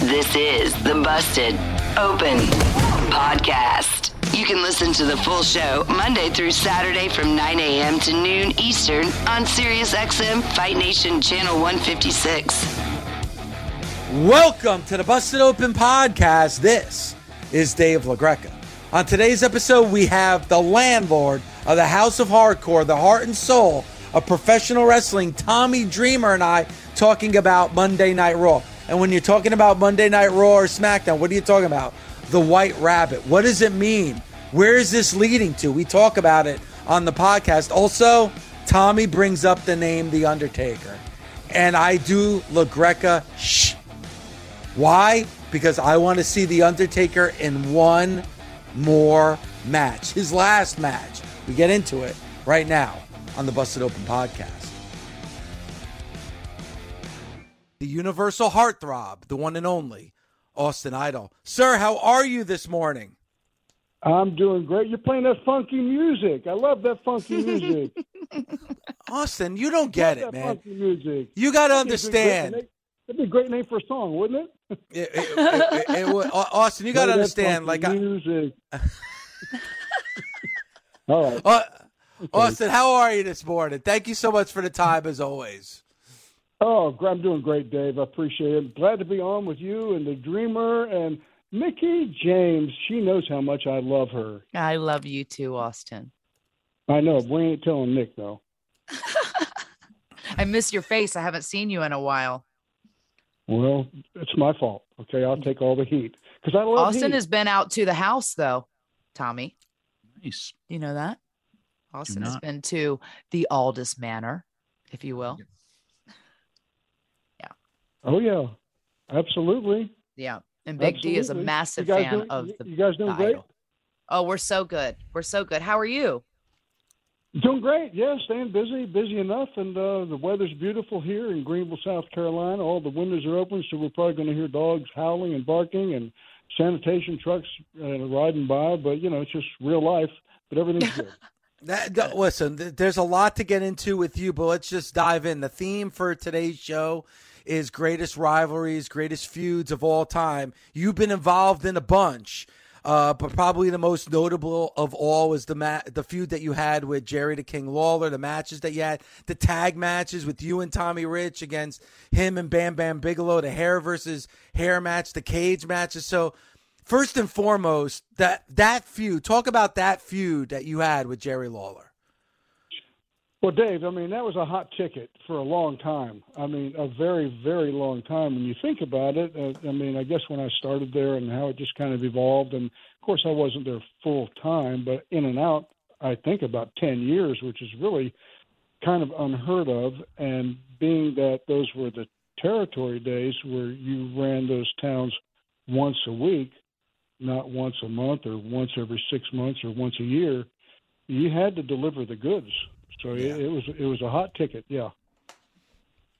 This is the Busted Open Podcast. You can listen to the full show Monday through Saturday from 9 a.m. to noon Eastern on SiriusXM Fight Nation Channel 156. Welcome to the Busted Open Podcast. This is Dave LaGreca. On today's episode, we have the landlord of the House of Hardcore, the heart and soul of professional wrestling, Tommy Dreamer, and I talking about Monday Night Raw. And when you're talking about Monday Night Raw or SmackDown, what are you talking about? The White Rabbit. What does it mean? Where is this leading to? We talk about it on the podcast. Also, Tommy brings up the name The Undertaker. And I do LaGreca shh. Why? Because I want to see The Undertaker in one more match. His last match. We get into it right now on the Busted Open podcast. The universal heartthrob, the one and only Austin Idol. Sir, how are you this morning? I'm doing great. You're playing that funky music. I love that funky music. Austin, you don't get it, man. Funky music. You got to That'd be a great understand. That'd be a great name for a song, wouldn't it? It- it- it- it- would- Austin, you got to understand. Like, I, music. All right. uh, Austin, how are you this morning? Thank you so much for the time, as always. Oh, I'm doing great, Dave. I appreciate it. Glad to be on with you and the Dreamer and Mickie James. She knows how much I love her. I love you too, Austin. I know. We ain't telling Nick though. I miss your face. I haven't seen you in a while. Well, it's my fault. Okay, I'll take all the heat because I love Austin heat. has been out to the house though, Tommy. Nice. You know that? Austin has been to the Aldis Manor, if you will. Oh yeah, absolutely. Yeah. And Big D is a massive fan doing- of the, you guys doing the great? idol. Oh, we're so good. We're so good. How are you? Doing great. Yeah, staying busy, busy enough, and uh, the weather's beautiful here in Greenville, South Carolina. All the windows are open, so we're probably going to hear dogs howling and barking and sanitation trucks uh, riding by. But you know, it's just real life. But everything's good. That, th- listen, th- there's a lot to get into with you, but let's just dive in. The theme for today's show is greatest rivalries, greatest feuds of all time. You've been involved in a bunch, uh, but probably the most notable of all was the ma- the feud that you had with Jerry the King Lawler, the matches that you had, the tag matches with you and Tommy Rich against him and Bam Bam Bigelow, the hair versus hair match, the cage matches. So. First and foremost, that that feud. Talk about that feud that you had with Jerry Lawler. Well, Dave, I mean, that was a hot ticket for a long time. I mean, a very, very long time. When you think about it, uh, I mean, I guess when I started there and how it just kind of evolved, and of course, I wasn't there full time, but in and out, I think about 10 years, which is really kind of unheard of. And being that those were the territory days where you ran those towns once a week, not once a month or once every six months or once a year, you had to deliver the goods. So Yeah. it, it was it was a hot ticket. Yeah.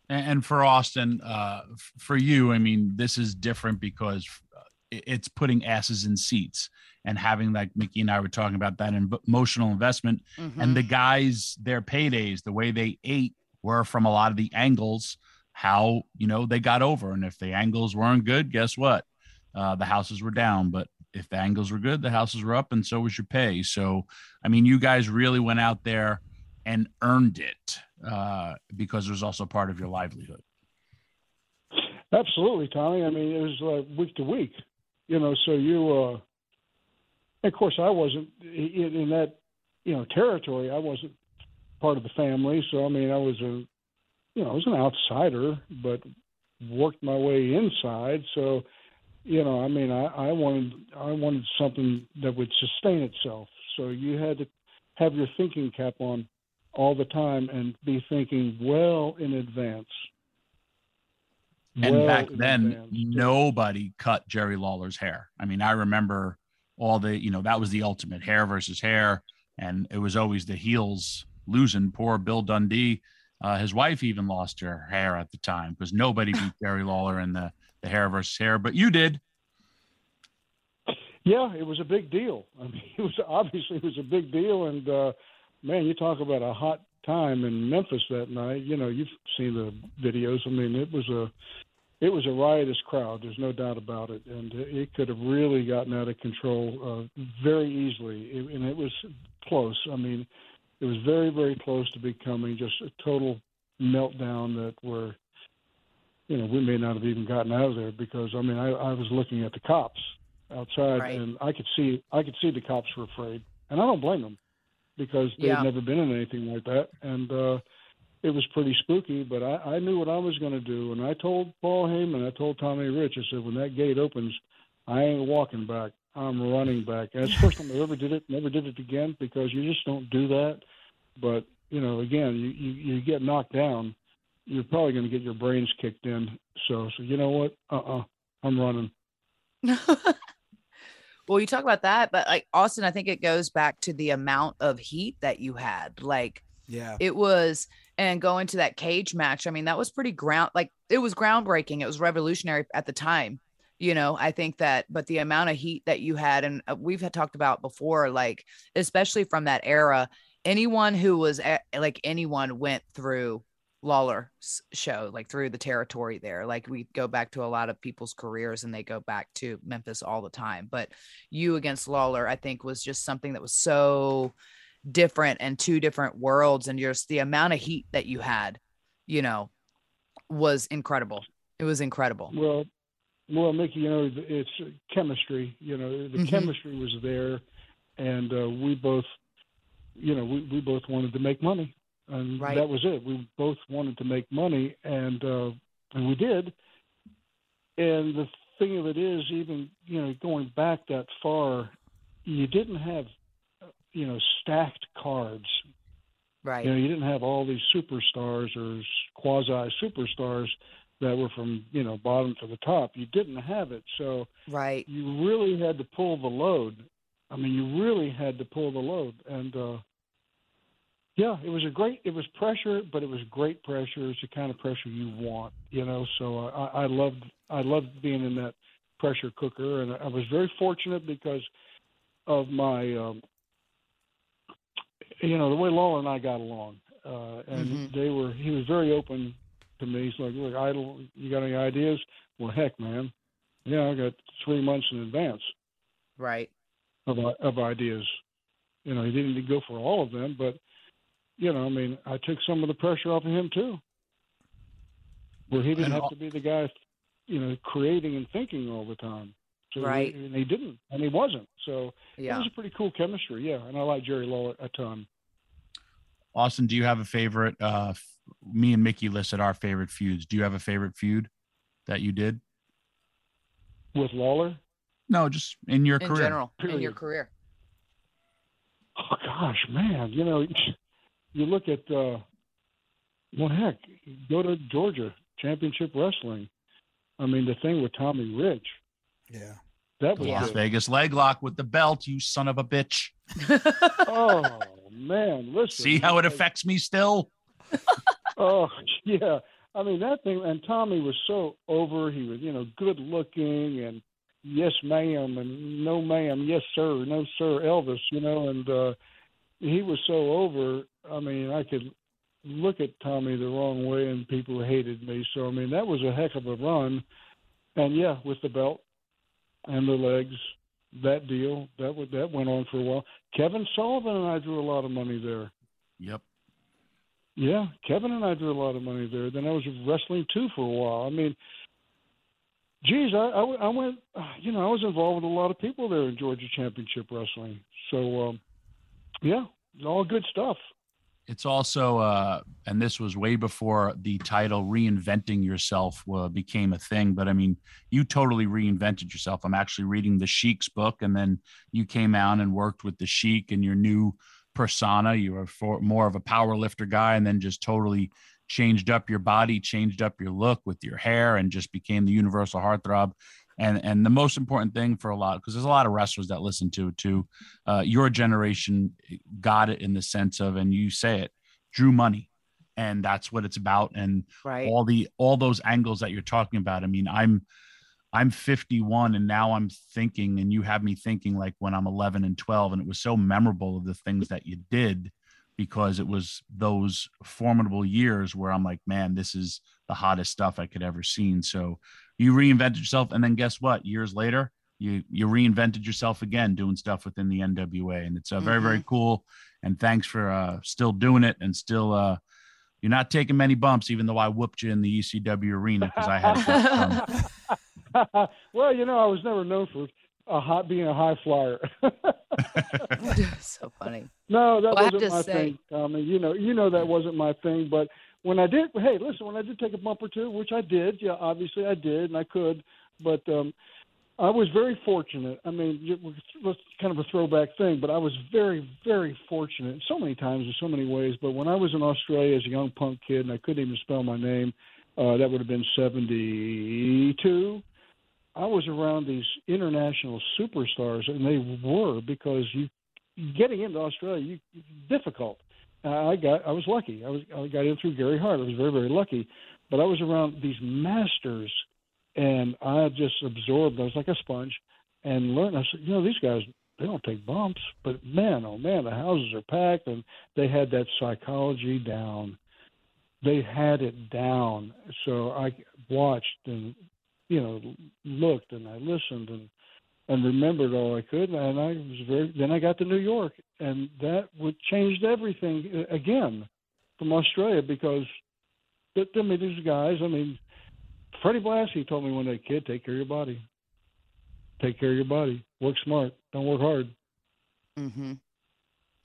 And, and for Austin, uh, for you, I mean, this is different because uh, it's putting asses in seats and having like Mickie and I were talking about that in- emotional investment Mm-hmm. and the guys their paydays the way they ate were from a lot of the angles how you know they got over and if the angles weren't good guess what uh, the houses were down but if the angles were good the houses were up and so was your pay so i mean you guys really went out there and earned it uh, because it was also part of your livelihood Absolutely, Tommy. I mean, it was uh, week to week. You know, so you uh, of course, I wasn't in, in that you know territory. I wasn't part of the family, so I mean, I was a you know I was an outsider, but worked my way inside. So you know, I mean, I, I wanted I wanted something that would sustain itself. So you had to have your thinking cap on all the time and be thinking well in advance. And Well back then, advance. nobody cut Jerry Lawler's hair. I mean, I remember all the, you know, that was the ultimate hair versus hair. And it was always the heels losing. Poor Bill Dundee. Uh, his wife even lost her hair at the time because nobody beat Jerry Lawler in the, the hair versus hair. But you did. Yeah, it was a big deal. I mean, it was obviously it was a big deal, and uh, man, you talk about a hot time in Memphis that night. You know, you've seen the videos. I mean, it was a it was a riotous crowd. There's no doubt about it, and it could have really gotten out of control uh, very easily, It- and it was close. I mean, it was very very close to becoming just a total meltdown that were. You know, we may not have even gotten out of there because I mean, I, I was looking at the cops outside, Right. and I could see I could see the cops were afraid, and I don't blame them because they'd Yeah. never been in anything like that, and uh, it was pretty spooky. But I, I knew what I was going to do, and I told Paul Heyman, I told Tommy Rich, I said when that gate opens, I ain't walking back. I'm running back. And it's the first time I ever did it. Never did it again because you just don't do that. But you know, again, you you, you get knocked down, you're probably going to get your brains kicked in. So, so you know what? Uh, uh-uh, I'm running. well, you talk about that, but like Austin, I think it goes back to the amount of heat that you had. Like Yeah. it was, and going to that cage match. I mean, that was pretty ground, like it was groundbreaking. It was revolutionary at the time. You know, I think that, but the amount of heat that you had, and uh, we've had talked about before, like especially from that era, anyone who was like anyone went through Lawler's show, like through the territory there. Like we go back to a lot of people's careers and they go back to Memphis all the time. But you against Lawler, I think, was just something that was so different and two different worlds. And just the amount of heat that you had, you know, was incredible. It was incredible. Well, well, Mickie, you know, it's chemistry. You know, the Mhm. chemistry was there, and uh, we both, you know, we, we both wanted to make money, and Right. that was it. We both wanted to make money, and uh, and we did. And the thing of it is, even you know, going back that far, you didn't have, you know, stacked cards. Right. You know, you didn't have all these superstars or quasi superstars that were from you know bottom to the top. You didn't have it, so Right. you really had to pull the load. I mean, you really had to pull the load, and uh, yeah, it was a great. It was pressure, but it was great pressure. It's the kind of pressure you want, you know. So I, I loved I loved being in that pressure cooker, and I was very fortunate because of my, um, you know, the way Lawler and I got along, uh, and Mhm. they were. He was very open to me. He's like, "Look, Idol, you got any ideas?" Well, heck, man, yeah, I got three months in advance Right. of of ideas. You know, he didn't go for all of them, but you know, I mean, I took some of the pressure off of him too, where he didn't And have al- to be the guy, you know, creating and thinking all the time. So Right. He, and he didn't, and he wasn't. So it was a pretty cool chemistry, yeah. And I like Jerry Lawler a ton. Austin, do you have a favorite? Uh, me and Mickie listed our favorite feuds. Do you have a favorite feud that you did? With Lawler, No, just in your In career. general, in your career. oh gosh, man, you know, you look at, uh, well, heck, go to Georgia Championship Wrestling. I mean, the thing with Tommy Rich, Yeah. that was Las good. Vegas leg lock with the belt, you son of a bitch. Oh man, listen. See how it affects me still? Oh yeah, I mean that thing. And Tommy was so over. He was, you know, good looking and yes, ma'am, and no, ma'am, yes, sir, no, sir, Elvis. You know, and uh, he was so over. I mean, I could look at Tommy the wrong way, and people hated me. So I mean, that was a heck of a run. And yeah, with the belt and the legs, that deal that would that went on for a while. Kevin Sullivan and I drew a lot of money there. Yep. Yeah, Kevin and I drew a lot of money there. Then I was wrestling too for a while. I mean, Geez, I, I, I went. You know, I was involved with a lot of people there in Georgia Championship Wrestling. So, um, yeah, all good stuff. It's also, uh, and this was way before the title "Reinventing Yourself" uh, became a thing. But I mean, you totally reinvented yourself. I'm actually reading the Sheik's book, and then you came out and worked with the Sheik and your new persona. You were for, more of a power lifter guy, and then just totally changed up your body, changed up your look with your hair, and just became the universal heartthrob. And and the most important thing for a lot, because there's a lot of wrestlers that listen to it too. Uh, your generation got it in the sense of, and you say it, drew money, and that's what it's about. And Right. all the all those angles that you're talking about. I mean, I'm I'm 51 and now I'm thinking and you have me thinking like when I'm 11 and 12 and it was so memorable of the things that you did because it was those formidable years where I'm like, man, this is the hottest stuff I could ever seen. So you reinvented yourself and then guess what? Years later, you you reinvented yourself again doing stuff within the NWA and it's uh, very very cool and thanks for uh still doing it and still uh you're not taking many bumps even though I whooped you in the ECW arena because I had um, well, you know, I was never known for a hot being a high flyer. so funny. no, that Well, wasn't my say- thing, Tommy. You know, you know that wasn't my thing. But when I did, hey, listen, when I did take a bump or two, which I did, yeah, obviously I did, and I could, but um, I was very fortunate. I mean, it- it's kind of a throwback thing, but I was very, very fortunate so many times in so many ways. But when I was in Australia as a young punk kid, and I couldn't even spell my name, uh, that would have been seventy-two. I was around these international superstars, and they were because you getting into Australia you, difficult. I got I was lucky. I was I got in through Gary Hart. I was very very lucky, but I was around these masters, and I just absorbed. I was like a sponge, and learned. I said, you know, these guys they don't take bumps, but man, oh man, the houses are packed, and they had that psychology down. They had it down. So I watched and you know looked and I listened and and remembered all I could, and I was very. Then I got to New York, and that would changed everything uh, again from Australia because, th- I mean, these guys. I mean, Freddie Blassie told me one day, "Kid, take care of your body. Take care of your body. Work smart. Don't work hard." Mm-hmm.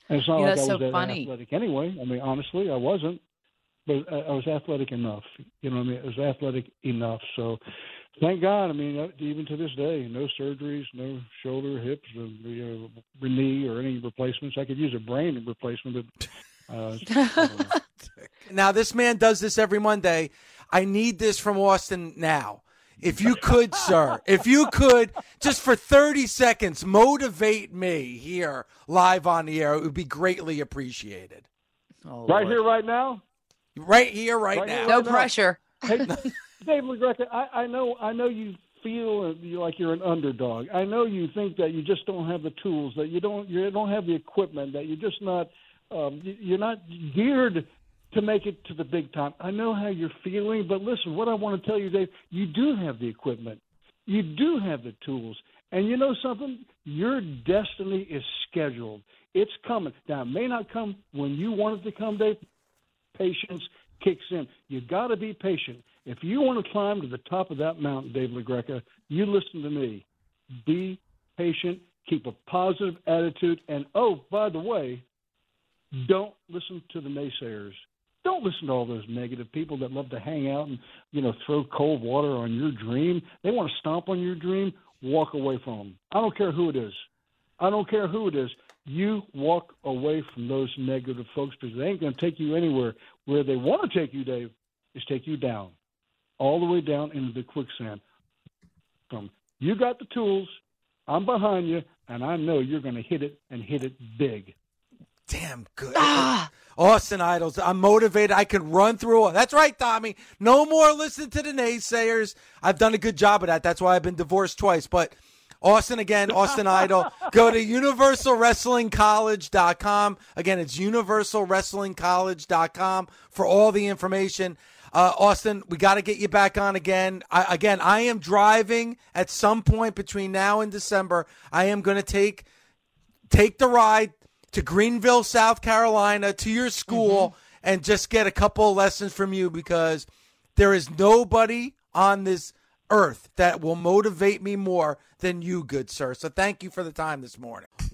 And it's not Yeah, like I was so that funny. athletic anyway. I mean, honestly, I wasn't, but I, I was athletic enough. You know, what I mean, I was athletic enough. So, thank God. I mean, uh, even to this day, no surgeries, no shoulder, hips, or, you know, knee, or any replacements. I could use a brain replacement, but uh, I don't know. Now this man does this every Monday. I need this from Austin now. If you could, sir, if you could, just for 30 seconds, motivate me here live on the air, it would be greatly appreciated. Oh, right Lord. here, right now. Right here, right, Right now. here, No Why not? pressure. Hey, Dave LaGreca, I, I know, I know you feel like you're an underdog. I know you think that you just don't have the tools, that you don't, you don't have the equipment, that you're just not, um, you're not geared to make it to the big time. I know how you're feeling, but listen, what I want to tell you, Dave, you do have the equipment, you do have the tools, and you know something? Your destiny is scheduled. It's coming. Now, it may not come when you want it to come, Dave patience kicks in. You got to be patient. If you want to climb to the top of that mountain, Dave LaGreca, you listen to me. Be patient. Keep a positive attitude. And oh, by the way, don't listen to the naysayers. Don't listen to all those negative people that love to hang out and you know throw cold water on your dream. They want to stomp on your dream. Walk away from them. I don't care who it is. I don't care who it is. You walk away from those negative folks because they ain't going to take you anywhere. Where they want to take you, Dave, is take you down, all the way down into the quicksand. From you got the tools, I'm behind you, and I know you're going to hit it and hit it big. Damn good. Ah, Austin Idols. I'm motivated. I can run through. All that's right, Tommy. No more listen to the naysayers. I've done a good job of that. That's why I've been divorced twice. But Austin again, Austin Idol. Go to universalwrestlingcollege.com. Again, it's universalwrestlingcollege.com for all the information. Uh, Austin, we got to get you back on again. I, again, I am driving at some point between now and December. I am going to take take the ride to Greenville, South Carolina, to your school, and just get a couple of lessons from you because there is nobody on this earth that will motivate me more than you, good sir. So thank you for the time this morning.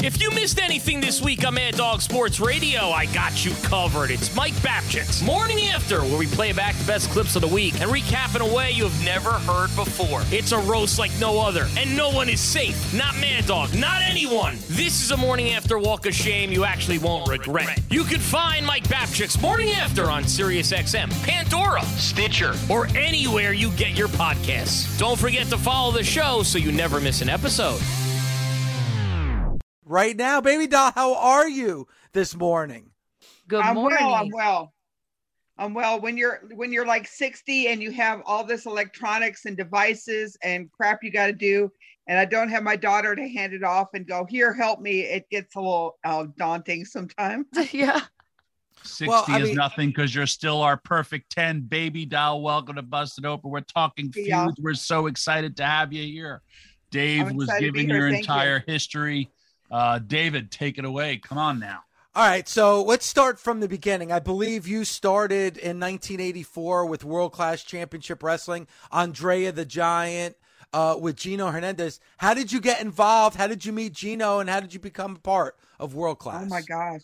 If you missed anything this week on Mad Dog Sports Radio, I got you covered. It's Mike Babchik's Morning After, where we play back the best clips of the week and recap in a way you have never heard before. It's a roast like no other, and no one is safe. Not Mad Dog, not anyone. This is a Morning After walk of shame you actually won't regret. You can find Mike Babchik's Morning After on SiriusXM, Pandora, Stitcher, or anywhere you get your podcasts. Don't forget to follow the show so you never miss an episode right now. Baby doll, how are you this morning? Good I'm morning. well. I'm well. I'm well. When you're when you're like 60 and you have all this electronics and devices and crap you got to do, and I don't have my daughter to hand it off and go here, help me. It gets a little uh, daunting sometimes. yeah. 60 Well, is mean- nothing because you're still our perfect 10 baby doll. Welcome to Busted Open. We're talking feuds. Yeah. We're so excited to have you here. Dave was excited to be giving here. your Thank you. entire history. Uh, David, take it away. Come on now. All right, so let's start from the beginning. I believe you started in 1984 with World Class Championship Wrestling, Andrea the Giant, uh, with Gino Hernandez. How did you get involved? How did you meet Gino, and how did you become a part of World Class? Oh my gosh.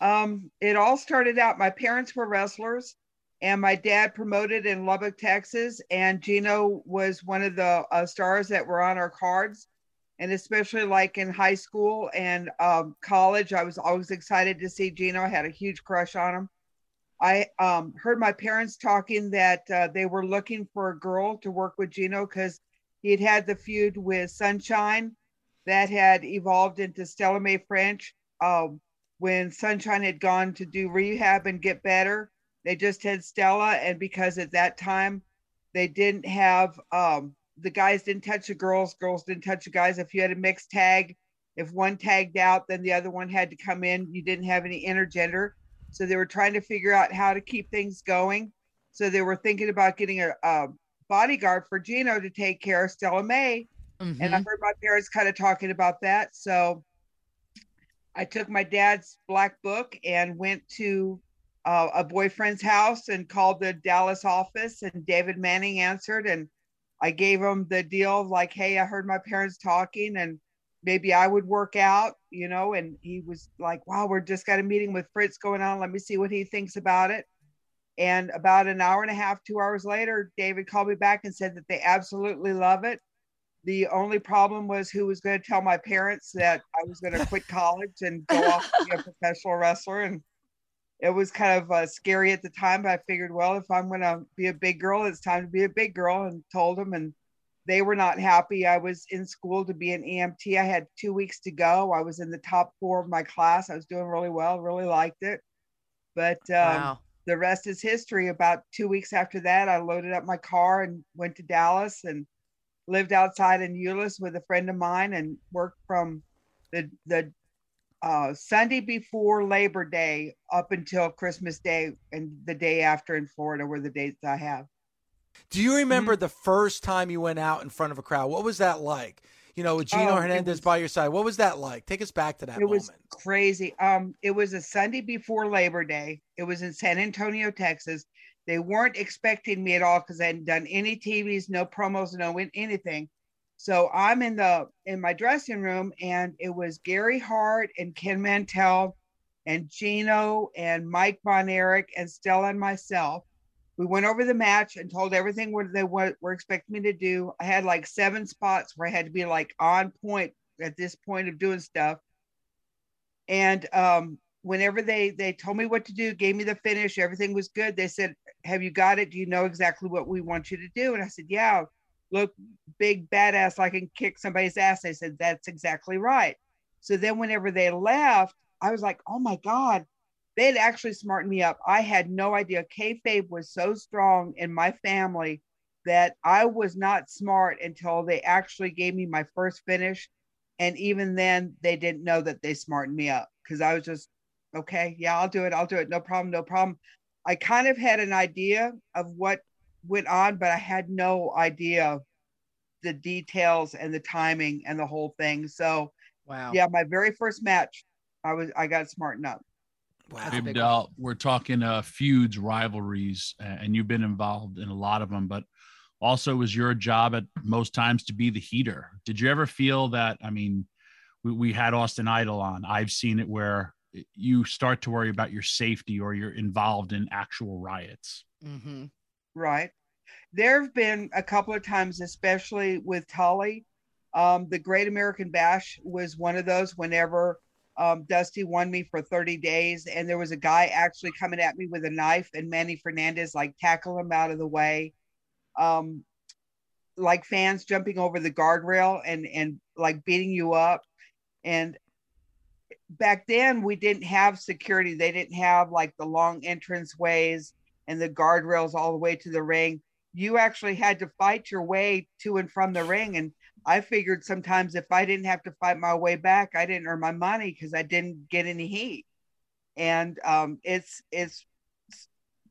Um, it all started out. My parents were wrestlers, and my dad promoted in Lubbock, Texas. And Gino was one of the uh, stars that were on our cards. And especially like in high school and um, college, I was always excited to see Gino. I had a huge crush on him. I um, heard my parents talking that uh, they were looking for a girl to work with Gino because he had had the feud with Sunshine that had evolved into Stella Mae French. Um, when Sunshine had gone to do rehab and get better, they just had Stella. And because at that time they didn't have um, the guys didn't touch the girls, girls didn't touch the guys. If you had a mixed tag, if one tagged out, then the other one had to come in. You didn't have any intergender. So they were trying to figure out how to keep things going. So they were thinking about getting a, a bodyguard for Gino to take care of Stella Mae. And I Mhm. heard my parents kind of talking about that. So I took my dad's black book and went to uh, a boyfriend's house and called the Dallas office. And David Manning answered. And I gave him the deal of like, hey, I heard my parents talking and maybe I would work out, you know. And he was like, wow, we're just got a meeting with Fritz going on. Let me see what he thinks about it. And about an hour and a half, two hours later, David called me back and said that they absolutely love it. The only problem was who was going to tell my parents that I was going to quit college and go off to be a professional wrestler. And it was kind of uh, scary at the time, but I figured, well, if I'm going to be a big girl, it's time to be a big girl. And told them, and they were not happy. I was in school to be an EMT. I had two weeks to go. I was in the top four of my class. I was doing really well, really liked it. But um, wow. the rest is history. About two weeks after that, I loaded up my car and went to Dallas and lived outside in Euless with a friend of mine and worked from the the uh, Sunday before Labor Day up until Christmas Day and the day after in Florida were the dates I have. Do you remember Mm-hmm. the first time you went out in front of a crowd? What was that like? You know, with Gino Oh, Hernandez was- by your side. What was that like? Take us back to that it moment. was crazy. Um, it was a Sunday before Labor Day. It was in San Antonio, Texas. They weren't expecting me at all because I hadn't done any TVs, no promos, no anything. So I'm in the in my dressing room, and it was Gary Hart and Ken Mantell, and Gino and Mike Von Erich and Stella and myself. We went over the match and told everything what they were, expecting me to do. I had like seven spots where I had to be like on point at this point of doing stuff. And um, whenever they they told me what to do, gave me the finish, everything was good. They said, "Have you got it? Do you know exactly what we want you to do?" And I said, "Yeah." Look, big badass, I can kick somebody's ass. They said, "That's exactly right." So then, whenever they left, I was like, "Oh my god." They had actually smartened me up. I had no idea. Kayfabe was so strong in my family that I was not smart until they actually gave me my first finish. And even then, they didn't know that they smartened me up because I was just okay, yeah, I'll do it. I'll do it. No problem. No problem. I kind of had an idea of what went on, but I had no idea the details and the timing and the whole thing. So, Wow. yeah, my very first match, I was I got smartened up. Wow. a Hey, big Dell, we're talking uh, feuds, rivalries, and you've been involved in a lot of them. But also, it was your job at most times to be the heater. Did you ever feel that? I mean, we, we had Austin Idol on. I've seen it where you start to worry about your safety or you're involved in actual riots. Mm-hmm. Right. There have been a couple of times, especially with Tully. Um, the Great American Bash was one of those whenever um, Dusty won me for 30 days, and there was a guy actually coming at me with a knife, and Manny Fernandez like tackled him out of the way. Um, like fans jumping over the guardrail and and like beating you up. And back then we didn't have security. They didn't have like the long entrance ways and the guardrails all the way to the ring. You actually had to fight your way to and from the ring. And I figured sometimes if I didn't have to fight my way back, I didn't earn my money because I didn't get any heat. And um, it's it's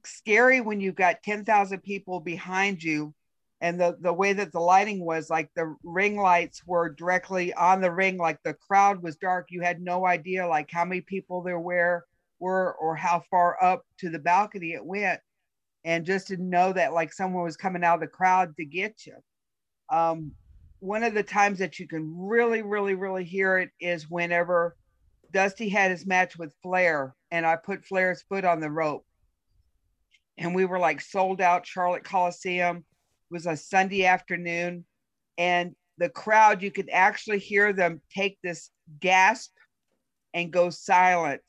scary when you've got 10,000 people behind you and the the way that the lighting was like the ring lights were directly on the ring like the crowd was dark you had no idea like how many people there were were or how far up to the balcony it went and just to know that like someone was coming out of the crowd to get you. Um one of the times that you can really really really hear it is whenever dusty had his match with flair and i put flair's foot on the rope. And we were like sold out charlotte coliseum. Was a Sunday afternoon, and the crowd, you could actually hear them take this gasp and go silent.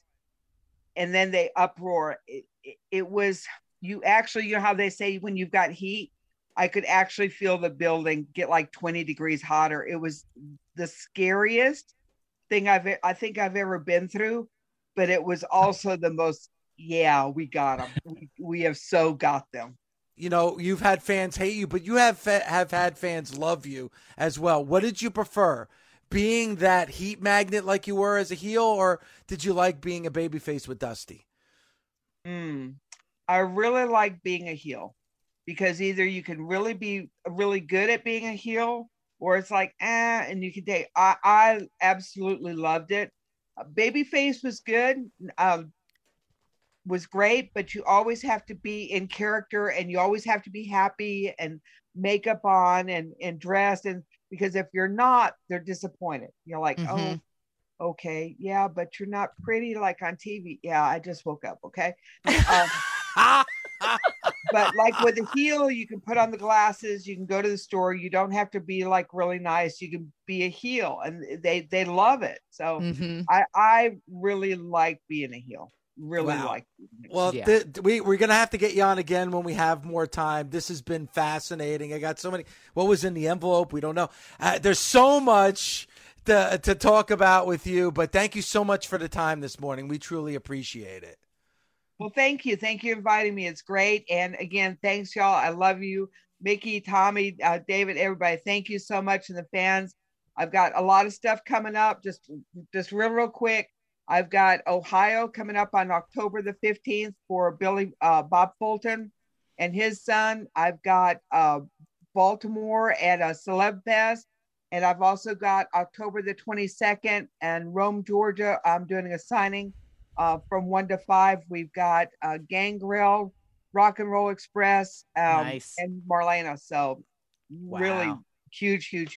And then they uproar. It, it, it was, you actually, you know how they say when you've got heat? I could actually feel the building get like 20 degrees hotter. It was the scariest thing I've, I think I've ever been through, but it was also the most, yeah, we got them. We, we have so got them you know you've had fans hate you but you have have had fans love you as well what did you prefer being that heat magnet like you were as a heel or did you like being a babyface with dusty? Mm, i really like being a heel because either you can really be really good at being a heel or it's like ah and you can take i i absolutely loved it. Babyface was good um, was great, but you always have to be in character and you always have to be happy and makeup on and, and dressed. And because if you're not, they're disappointed. You're like, Mhm. oh, okay, yeah, but you're not pretty like on TV. Yeah, I just woke up. Okay. Um, but like with a heel, you can put on the glasses, you can go to the store, you don't have to be like really nice. You can be a heel and they they love it. So Mm-hmm. I I really like being a heel. Really Wow. like being a heel. well Yeah. th- we, we're gonna have to get you on again when we have more time this has been fascinating i got so many what was in the envelope we don't know uh, there's so much to, to talk about with you but thank you so much for the time this morning we truly appreciate it Well, thank you. Thank you for inviting me. It's great. And again, thanks, y'all. I love you. Mickie, Tommy, uh, David, everybody. Thank you so much. And the fans. I've got a lot of stuff coming up. Just just real, real quick. I've got Ohio coming up on October the 15th for Billy uh, Bob Fulton and his son. I've got uh, Baltimore at a Celeb Fest. And I've also got October the 22nd and Rome, Georgia. I'm doing a signing uh, from one to five. We've got uh, Gangrel, Rock and Roll Express, um, Nice. and Marlena. So really huge, huge.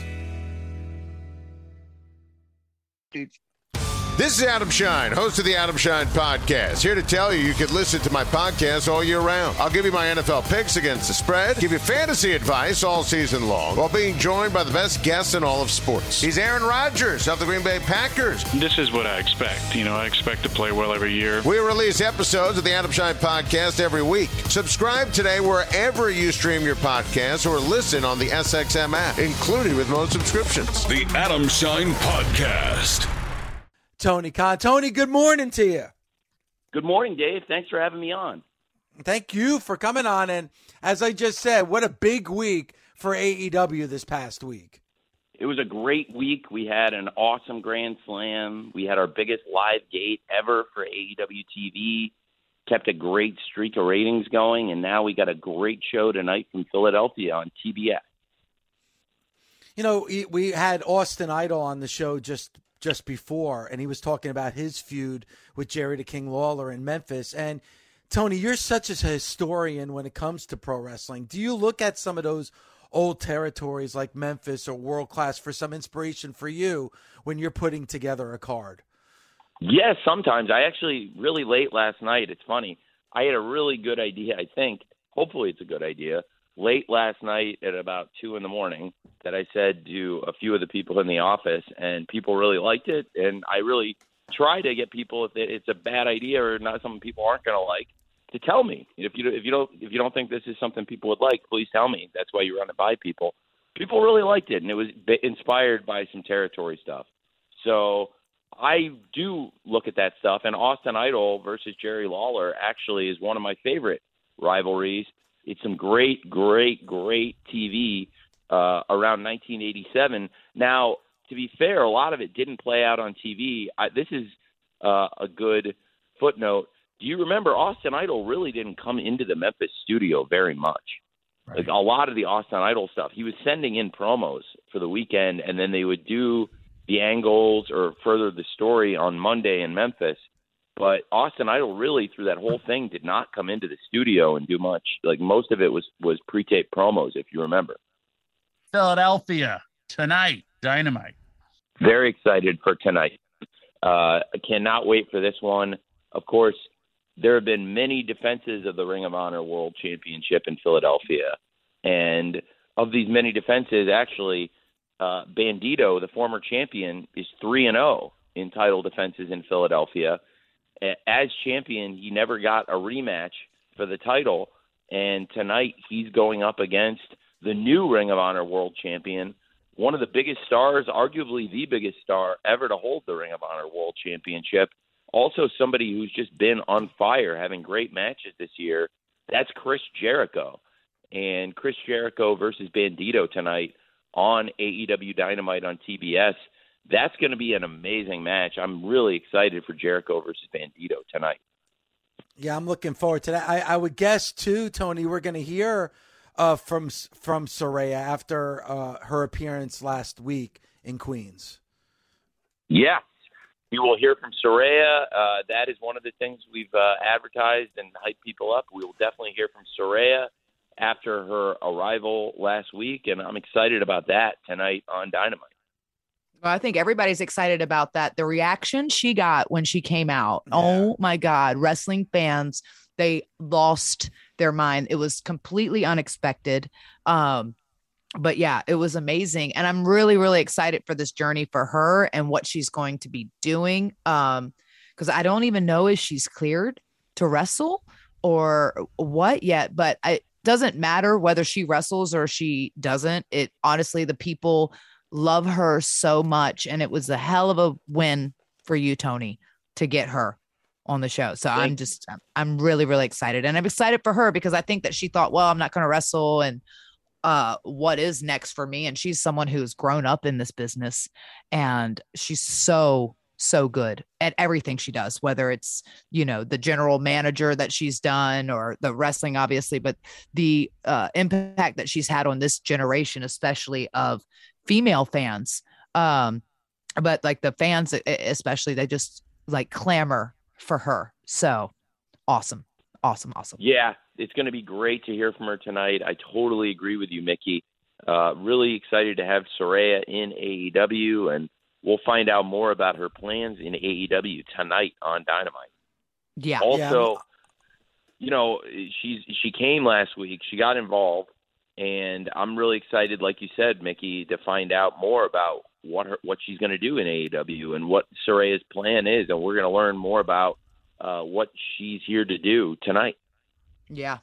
it's this is Adam Schein, host of the Adam Schein podcast. Here to tell you you can listen to my podcast all year round. I'll give you my NFL picks against the spread, give you fantasy advice all season long, while being joined by the best guests in all of sports. He's Aaron Rodgers of the Green Bay Packers. This is what I expect. You know, I expect to play well every year. We release episodes of the Adam Schein podcast every week. Subscribe today wherever you stream your podcast or listen on the SXM app, included with most subscriptions. The Adam Schein Podcast. Tony Khan. Tony, good morning to you. Good morning, Dave. Thanks for having me on. Thank you for coming on. And as I just said, what a big week for AEW this past week. It was a great week. We had an awesome Grand Slam. We had our biggest live gate ever for AEW TV. Kept a great streak of ratings going, and now we got a great show tonight from Philadelphia on TBS. You know, we had Austin Idol on the show just just before, and he was talking about his feud with Jerry the King Lawler in Memphis. And Tony, you're such a historian when it comes to pro wrestling. Do you look at some of those old territories like Memphis or World Class for some inspiration for you when you're putting together a card? Yes, sometimes. I actually really late last night. It's funny. I had a really good idea. I think. Hopefully, it's a good idea late last night at about two in the morning that I said to a few of the people in the office, and people really liked it. And I really try to get people if it's a bad idea or not something people aren't going to like to tell me. If you if you don't if you don't think this is something people would like, please tell me. That's why you run it by people. People really liked it, and it was inspired by some territory stuff. So I do look at that stuff, and Austin Idol versus Jerry Lawler actually is one of my favorite rivalries it's some great, great, great TV uh, around 1987. Now, to be fair, a lot of it didn't play out on TV. I, this is uh, a good footnote. Do you remember Austin Idol really didn't come into the Memphis studio very much? Right. Like a lot of the Austin Idol stuff, he was sending in promos for the weekend, and then they would do the angles or further the story on Monday in Memphis. But Austin Idol really through that whole thing did not come into the studio and do much. Like most of it was was pre-taped promos, if you remember. Philadelphia tonight, dynamite. Very excited for tonight. Uh, I cannot wait for this one. Of course, there have been many defenses of the Ring of Honor World Championship in Philadelphia, and of these many defenses, actually, uh, Bandido, the former champion, is three and zero oh in title defenses in Philadelphia as champion, he never got a rematch for the title. And tonight, he's going up against the new Ring of Honor World Champion, one of the biggest stars, arguably the biggest star ever to hold the Ring of Honor World Championship. Also, somebody who's just been on fire, having great matches this year. That's Chris Jericho. And Chris Jericho versus Bandido tonight on AEW Dynamite on TBS that's going to be an amazing match. I'm really excited for Jericho versus Bandido tonight. Yeah, I'm looking forward to that. I, I would guess too, Tony. We're going to hear uh, from from Saraya after uh, her appearance last week in Queens. Yes, you will hear from Saraya. Uh, that is one of the things we've uh, advertised and hyped people up. We will definitely hear from Saraya after her arrival last week, and I'm excited about that tonight on Dynamite. Well, I think everybody's excited about that. The reaction she got when she came out. Yeah. Oh my God. Wrestling fans, they lost their mind. It was completely unexpected. Um, but yeah, it was amazing. And I'm really, really excited for this journey for her and what she's going to be doing. Um, because I don't even know if she's cleared to wrestle or what yet, but it doesn't matter whether she wrestles or she doesn't. It honestly, the people love her so much. And it was a hell of a win for you, Tony, to get her on the show. So I'm just, I'm really, really excited. And I'm excited for her because I think that she thought, well, I'm not going to wrestle and uh what is next for me and she's someone who's grown up in this business and she's so so good at everything she does whether it's you know the general manager that she's done or the wrestling obviously but the uh, impact that she's had on this generation especially of female fans um but like the fans especially they just like clamor for her so awesome awesome awesome yeah it's going to be great to hear from her tonight. I totally agree with you, Mickie. Uh, really excited to have Saraya in AEW, and we'll find out more about her plans in AEW tonight on Dynamite. Yeah. Also, yeah. you know, she's she came last week. She got involved, and I'm really excited, like you said, Mickie, to find out more about what her what she's going to do in AEW and what Saraya's plan is, and we're going to learn more about uh, what she's here to do tonight. Yeah.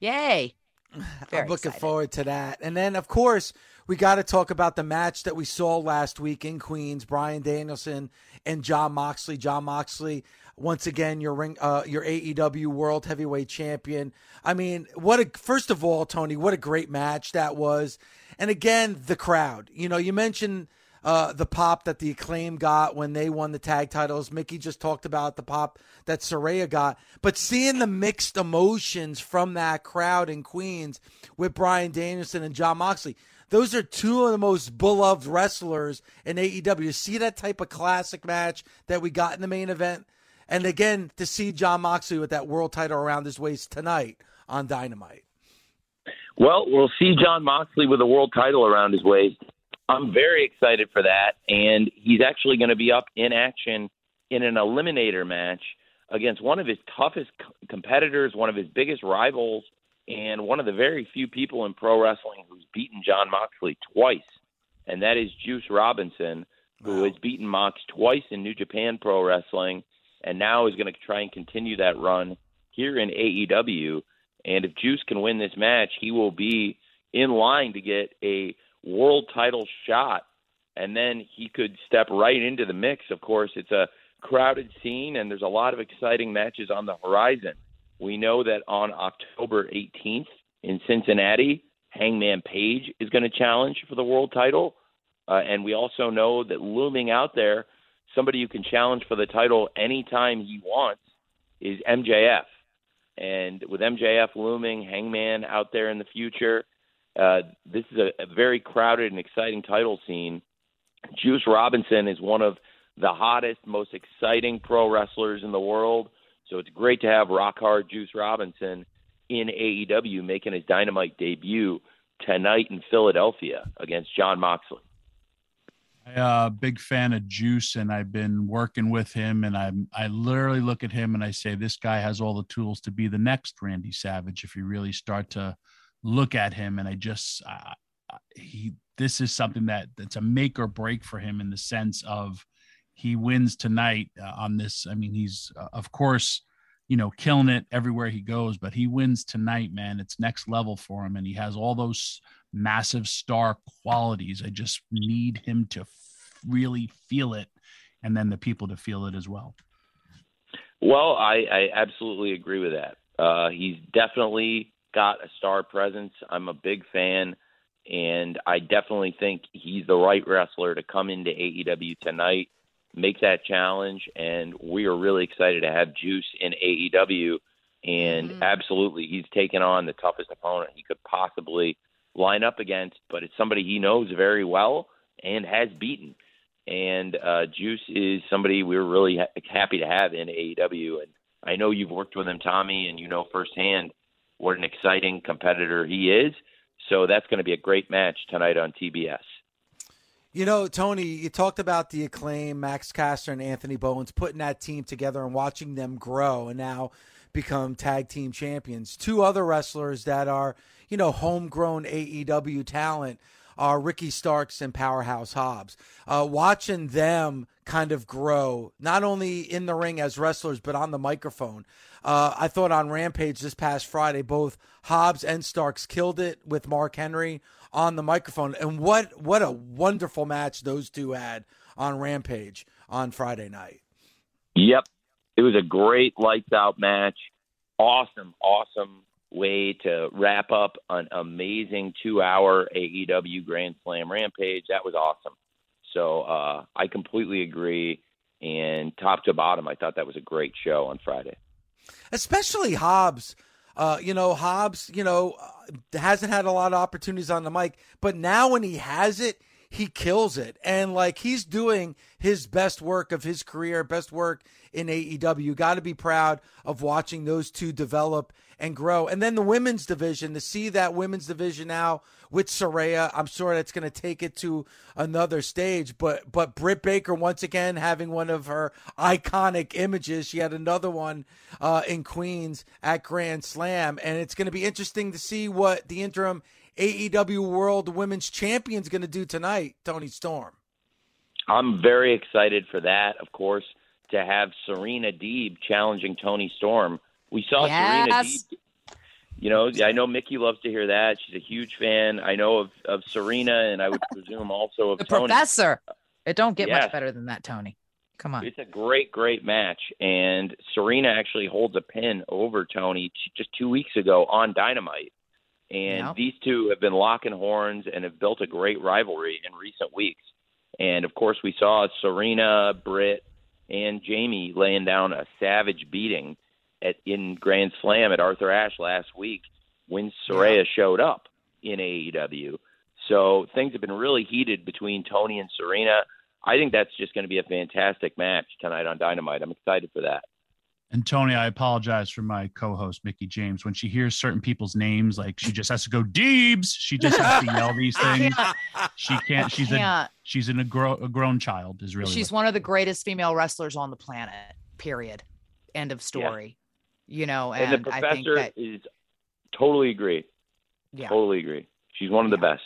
Yay. Very I'm looking excited. forward to that. And then, of course, we got to talk about the match that we saw last week in Queens: Bryan Danielson and Jon Moxley. Jon Moxley, once again, your ring, uh, your AEW World Heavyweight Champion. I mean, what a first of all, Tony, what a great match that was. And again, the crowd. You know, you mentioned uh, the pop that the acclaim got when they won the tag titles. Mickie just talked about the pop that Saraya got. But seeing the mixed emotions from that crowd in Queens with Bryan Danielson and Jon Moxley, those are two of the most beloved wrestlers in AEW. See that type of classic match that we got in the main event? And again, to see Jon Moxley with that world title around his waist tonight on Dynamite. Well, we'll see Jon Moxley with a world title around his waist I'm very excited for that, and he's actually going to be up in action in an eliminator match against one of his toughest competitors, one of his biggest rivals, and one of the very few people in pro wrestling who's beaten Jon Moxley twice, and that is Juice Robinson, who wow. has beaten Mox twice in New Japan Pro Wrestling, and now is going to try and continue that run here in AEW. And if Juice can win this match, he will be in line to get a world title shot, and then he could step right into the mix. Of course, it's a crowded scene, and there's a lot of exciting matches on the horizon. We know that on October 18th in Cincinnati, Hangman Page is going to challenge for the world title. Uh, and we also know that looming out there, somebody who can challenge for the title anytime he wants is MJF. And with MJF looming, Hangman out there in the future, uh, this is a, a very crowded and exciting title scene. Juice Robinson is one of the hottest, most exciting pro wrestlers in the world. So it's great to have rock hard Juice Robinson in AEW making his dynamite debut tonight in Philadelphia against Jon Moxley. A uh, big fan of Juice, and I've been working with him. And I I literally look at him and I say, this guy has all the tools to be the next Randy Savage if you really start to look at him and I just uh, he this is something that that's a make or break for him in the sense of he wins tonight uh, on this. I mean, he's uh, of course you know killing it everywhere he goes, but he wins tonight, man. It's next level for him, and he has all those massive star qualities. I just need him to f- really feel it, and then the people to feel it as well. Well, I, I absolutely agree with that. Uh, he's definitely got a star presence. I'm a big fan, and I definitely think he's the right wrestler to come into AEW tonight, make that challenge, and we are really excited to have Juice in AEW. And mm-hmm. absolutely, he's taken on the toughest opponent he could possibly line up against, but it's somebody he knows very well and has beaten. And uh, Juice is somebody we're really ha- happy to have in AEW. And I know you've worked with him, Tommy, and you know firsthand what an exciting competitor he is. So that's going to be a great match tonight on TBS. You know, Tony, you talked about the acclaim, Max Caster and Anthony Bowens putting that team together and watching them grow, and now become tag team champions. Two other wrestlers that are, you know, homegrown AEW talent are Ricky Starks and Powerhouse Hobbs. Uh, watching them kind of grow, not only in the ring as wrestlers, but on the microphone. Uh, I thought on Rampage this past Friday, both Hobbs and Starks killed it with Mark Henry on the microphone. And what what a wonderful match those two had on Rampage on Friday night. Yep. It was a great lights out match. Awesome, awesome way to wrap up an amazing two hour AEW Grand Slam Rampage. That was awesome. So uh, I completely agree. And top to bottom, I thought that was a great show on Friday. Especially Hobbs. Uh, you know, Hobbs, you know, uh, hasn't had a lot of opportunities on the mic, but now when he has it, he kills it. And like he's doing his best work of his career, best work in AEW. Got to be proud of watching those two develop and grow. And then the women's division, to see that women's division now with Saraya, I'm sure that's going to take it to another stage. But but Britt Baker once again having one of her iconic images. She had another one uh, in Queens at Grand Slam, and it's going to be interesting to see what the interim AEW World Women's Champion is going to do tonight. Toni Storm. I'm very excited for that. Of course, to have Serena Deeb challenging Toni Storm. We saw yes. Serena Deeb. You know, I know Mickie loves to hear that. She's a huge fan. I know of, of Serena, and I would presume also of the Toni. professor. It don't get Yes. much better than that, Tony. Come on. It's a great, great match, and Serena actually holds a pin over Toni just two weeks ago on Dynamite. And Yep. these two have been locking horns and have built a great rivalry in recent weeks. And of course, we saw Serena, Britt, and Jamie laying down a savage beating at in Grand Slam at Arthur Ashe last week when Saraya showed up in AEW. So things have been really heated between Toni and Serena. I think that's just going to be a fantastic match tonight on Dynamite. I'm excited for that. And Tony, I apologize for my co-host Mickie James. When she hears certain people's names, like she just has to go Deebs. She just has to yell these things. She can't. She's a can't. she's an, a, grow, a grown child. Is really She's one of the greatest female wrestlers on the planet. Period. End of story. You know, and, And, the I think professor that is totally agree. yeah, Totally agree. She's one of the best.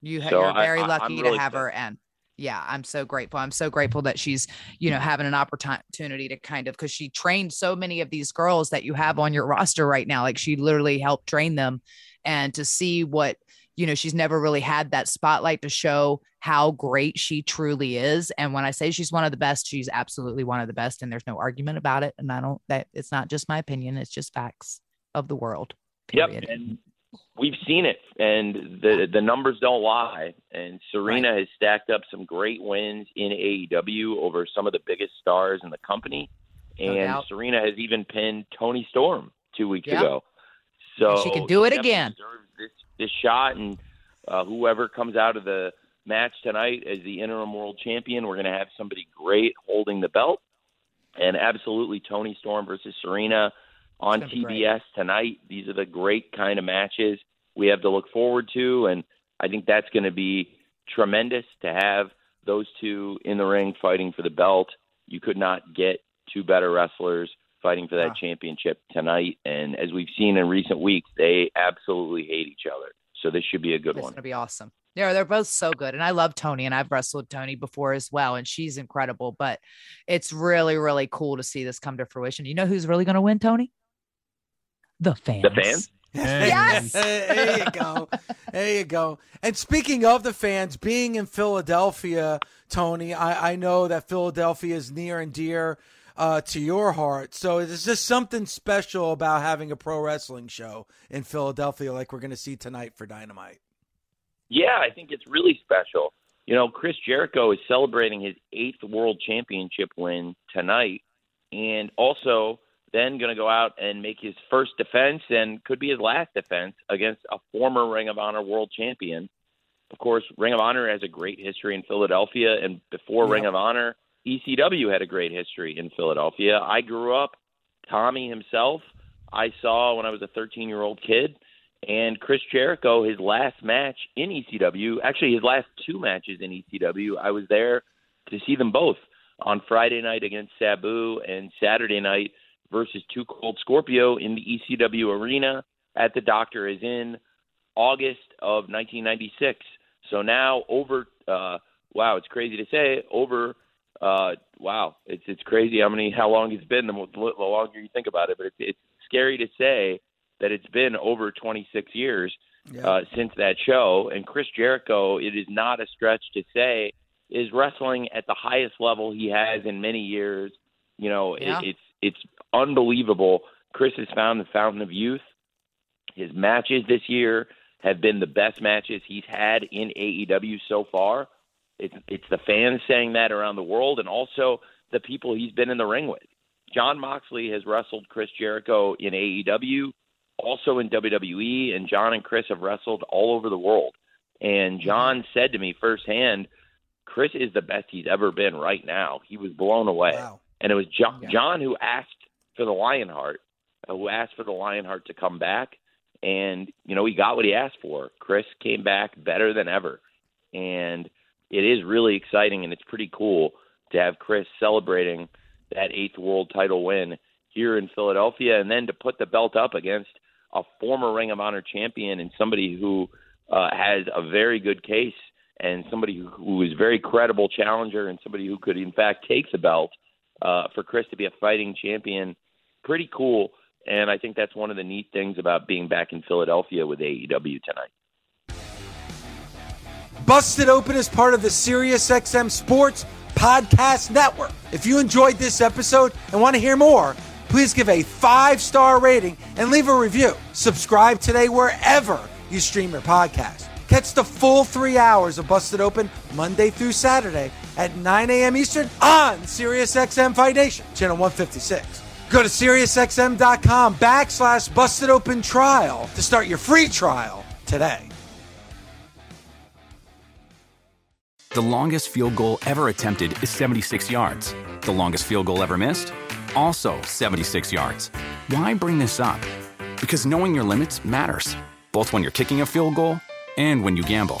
you ha- So you're I- very I- I'm lucky really to have her. And yeah, I'm so grateful. I'm so grateful that she's you know having an opportunity to kind of because she trained so many of these girls that you have on your roster right now. Like she literally helped train them, and to see what you know she's never really had that spotlight to show how great she truly is and when i say she's one of the best she's absolutely one of the best and there's no argument about it and i don't that it's not just my opinion it's just facts of the world period. Yep, and we've seen it, and the the numbers don't lie. And Serena has stacked up some great wins in AEW over some of the biggest stars in the company, and doubt. Serena has even pinned Toni Storm two weeks Yep. ago. So And she can do it again. This this shot, and uh, whoever comes out of the match tonight as the interim world champion, we're going to have somebody great holding the belt. And absolutely, Toni Storm versus Serena on It's gonna great. TBS tonight. These are the great kind of matches we have to look forward to, and I think that's going to be tremendous to have those two in the ring fighting for the belt. You could not get two better wrestlers fighting for that Wow. championship tonight, and as we've seen in recent weeks, they absolutely hate each other. So this should be a good It's one. It's gonna be awesome. Yeah, they're both so good, and I love Toni, and I've wrestled Toni before as well, and she's incredible. But it's really, really cool to see this come to fruition. You know who's really gonna win, Tony? The fans. The fans? Yes. there you go. There you go. And speaking of the fans, being in Philadelphia, Tony, I, I know that Philadelphia is near and dear uh, to your heart. So there's just something special about having a pro wrestling show in Philadelphia, like we're going to see tonight for Dynamite. Yeah, I think it's really special. You know, Chris Jericho is celebrating his eighth world championship win tonight, and also then going to go out and make his first defense and could be his last defense against a former Ring of Honor world champion. Of course, Ring of Honor has a great history in Philadelphia, and before. Ring of Honor, ECW had a great history in Philadelphia. I grew up, Tommy himself, I saw when I was a 13 year old kid. And Chris Jericho, his last match in ECW, actually his last two matches in ECW, I was there to see them both on Friday night against Sabu and Saturday night versus Too Cold Scorpio in the ECW arena at the Doctor is in August of 1996. So now over, uh, wow, it's crazy to say, over, uh, wow, it's it's crazy how many how long it's been. The, more, the longer you think about it, but it's, it's scary to say that it's been over 26 years Yeah. uh, since that show. And Chris Jericho, it is not a stretch to say, is wrestling at the highest level he has in many years. You know, it, it's it's unbelievable. Chris has found the fountain of youth. His matches this year have been the best matches he's had in AEW so far. It's it's the fans saying that around the world, and also the people he's been in the ring with. Jon Moxley has wrestled Chris Jericho in AEW, also in WWE, and Jon and Chris have wrestled all over the world. And Jon mm-hmm. said to me firsthand, Chris is the best he's ever been right now. He was blown away. Wow. And it was Jon, Jon who asked for the Lionheart, uh, who asked for the Lionheart to come back. And, you know, he got what he asked for. Chris came back better than ever. And it is really exciting and it's pretty cool to have Chris celebrating that eighth world title win here in Philadelphia and then to put the belt up against a former Ring of Honor champion and somebody who uh, has a very good case and somebody who, who is very credible challenger and somebody who could in fact take the belt uh, for Chris to be a fighting champion pretty cool and I think that's one of the neat things about being back in Philadelphia with AEW tonight. Busted Open is part of the SiriusXM Sports Podcast Network. If you enjoyed this episode and want to hear more, please give a five star rating and leave a review. Subscribe today wherever you stream your podcast. Catch the full three hours of Busted Open Monday through Saturday at 9 a.m. Eastern on SiriusXM Fight Nation, channel 156. Go to SiriusXM.com backslash Busted Open Trial to start your free trial today. The longest field goal ever attempted is 76 yards. The longest field goal ever missed? Also 76 yards. Why bring this up? Because knowing your limits matters, both when you're kicking a field goal and when you gamble.